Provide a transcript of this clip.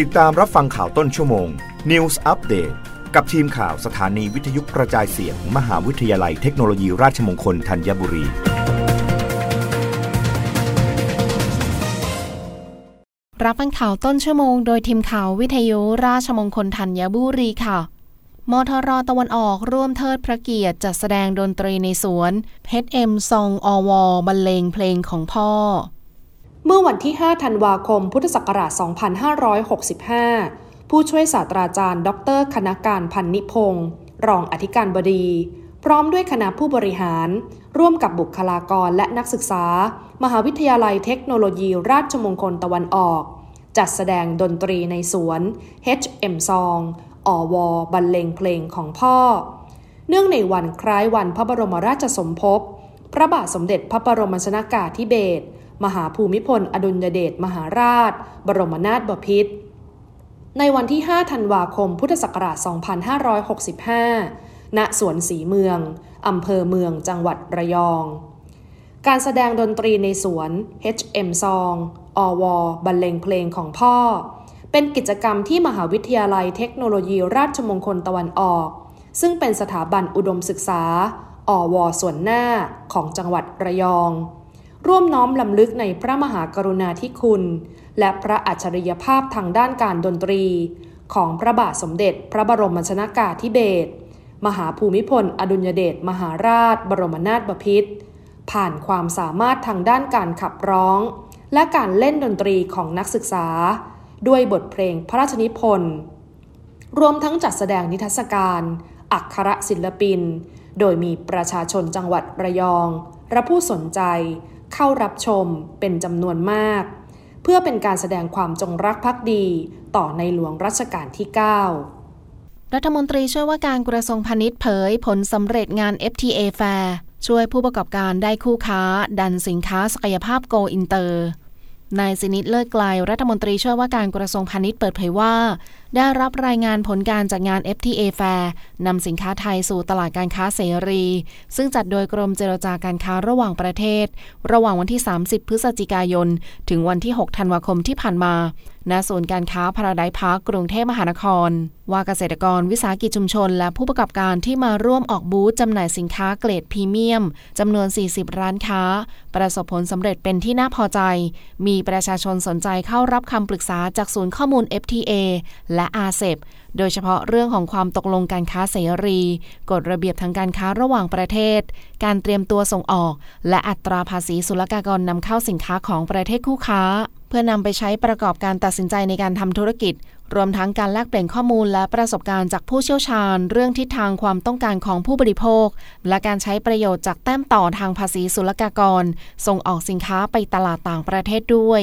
ติดตามรับฟังข่าวต้นชั่วโมง News Update กับทีมข่าวสถานีวิทยุกระจายเสียงมมหาวิทยาลัยเทคโนโลยีราชมงคลธัญบุรี รับฟังข่าวต้นชั่วโมงโดยทีมข่าววิทยุราชมงคลธัญบุรีค่ะ มทรตะวันออกร่วมเทิดพระเกียรติจัดแสดงดนตรีในสวนเพชรเอ็มซองอวบรรเลงเพลงของพ่อ เมื่อวันที่ 5 ธันวาคม พุทธศักราช 2565 ผู้ช่วยศาสตราจารย์ ดร คณการพันนิพงศ์รองอธิการบดี พร้อมด้วยคณะผู้บริหาร ร่วมกับบุคลากรและนักศึกษา มหาวิทยาลัยเทคโนโลยีราชมงคลตะวันออก จัดแสดงดนตรีในสวน HM Song อวบรรเลงเพลงของพ่อ เนื่องในวันคล้ายวันพระบรมราชสมภพ พระบาทสมเด็จพระบรมชนากาธิเบศร มหาภูมิพล อดุลยเดชมหาราช บรมนาถบพิตรในวันที่ 5 ธันวาคม พุทธศักราช 2565 ณ สวนสีเมือง อำเภอเมือง จังหวัดระยอง การแสดงดนตรีในสวน HM Song อวบรรเลงเพลงของพ่อ เป็นกิจกรรมที่มหาวิทยาลัยเทคโนโลยีราชมงคลตะวันออก ซึ่งเป็นสถาบันอุดมศึกษา อวส่วนหน้าของจังหวัดระยอง ร่วมน้อมลำลึกในพระมหากรุณาธิคุณ และพระอัจฉริยภาพทางด้านการดนตรี ของพระบาทสมเด็จพระบรมชนากาธิเบศรมหาภูมิพล อดุลยเดชมหาราช บรมนาถบพิตรผ่านความสามารถทางด้านการขับร้อง และการเล่นดนตรีของนักศึกษา ด้วยบทเพลงพระราชนิพนธ์รวมทั้งจัดแสดงนิทรรศการ อักขระศิลปิน โดยมีประชาชนจังหวัดระยอง และผู้สนใจ เข้ารับชมเป็นจำนวนมาก เพื่อเป็นการแสดงความจงรักภักดีต่อในหลวงรัชกาลที่ 9 รัฐมนตรีช่วยว่าการกระทรวงพาณิชย์เผยผลสำเร็จงาน FTA Fair ช่วยผู้ประกอบการได้คู่ค้า ดันสินค้าศักยภาพโกอินเตอร์นายสินิตเลิศไกลรัฐมนตรีช่วยว่าการกระทรวงพาณิชย์เปิดเผยว่า ได้รับรายงานผลการจัดงาน FTA Fair นำสินค้าไทยสู่ตลาดการค้าเสรี ซึ่งจัดโดยกรมเจรจาการค้าระหว่างประเทศ ระหว่างวันที่ 30 พฤศจิกายน ถึงวันที่ 6 ธันวาคมที่ผ่านมา ณ ศูนย์การค้าพาราไดซ์พาร์คกรุงเทพมหานคร ว่าเกษตรกรวิสาหกิจชุมชน และผู้ประกอบการที่มาร่วมออกบูธจำหน่ายสินค้าเกรดพรีเมียมจำนวน 40 ร้านค้า ประสบผลสำเร็จเป็นที่น่าพอใจ มีประชาชนสนใจเข้ารับคำปรึกษาจากศูนย์ข้อมูล FTA และและอาเซบโดยเฉพาะเรื่องของความตกลงการค้าเสรี กฎระเบียบทางการค้าระหว่างประเทศ การเตรียมตัวส่งออก และอัตราภาษีศุลกากรนำเข้าสินค้าของประเทศคู่ค้า เพื่อนำไปใช้ประกอบการตัดสินใจในการทำธุรกิจ รวมทั้งการแลกเปลี่ยนข้อมูลและประสบการณ์จากผู้เชี่ยวชาญ เรื่องทิศทางความต้องการของผู้บริโภค และการใช้ประโยชน์จากแต้มต่อทางภาษีศุลกากร ส่งออกสินค้าไปตลาดต่างประเทศด้วย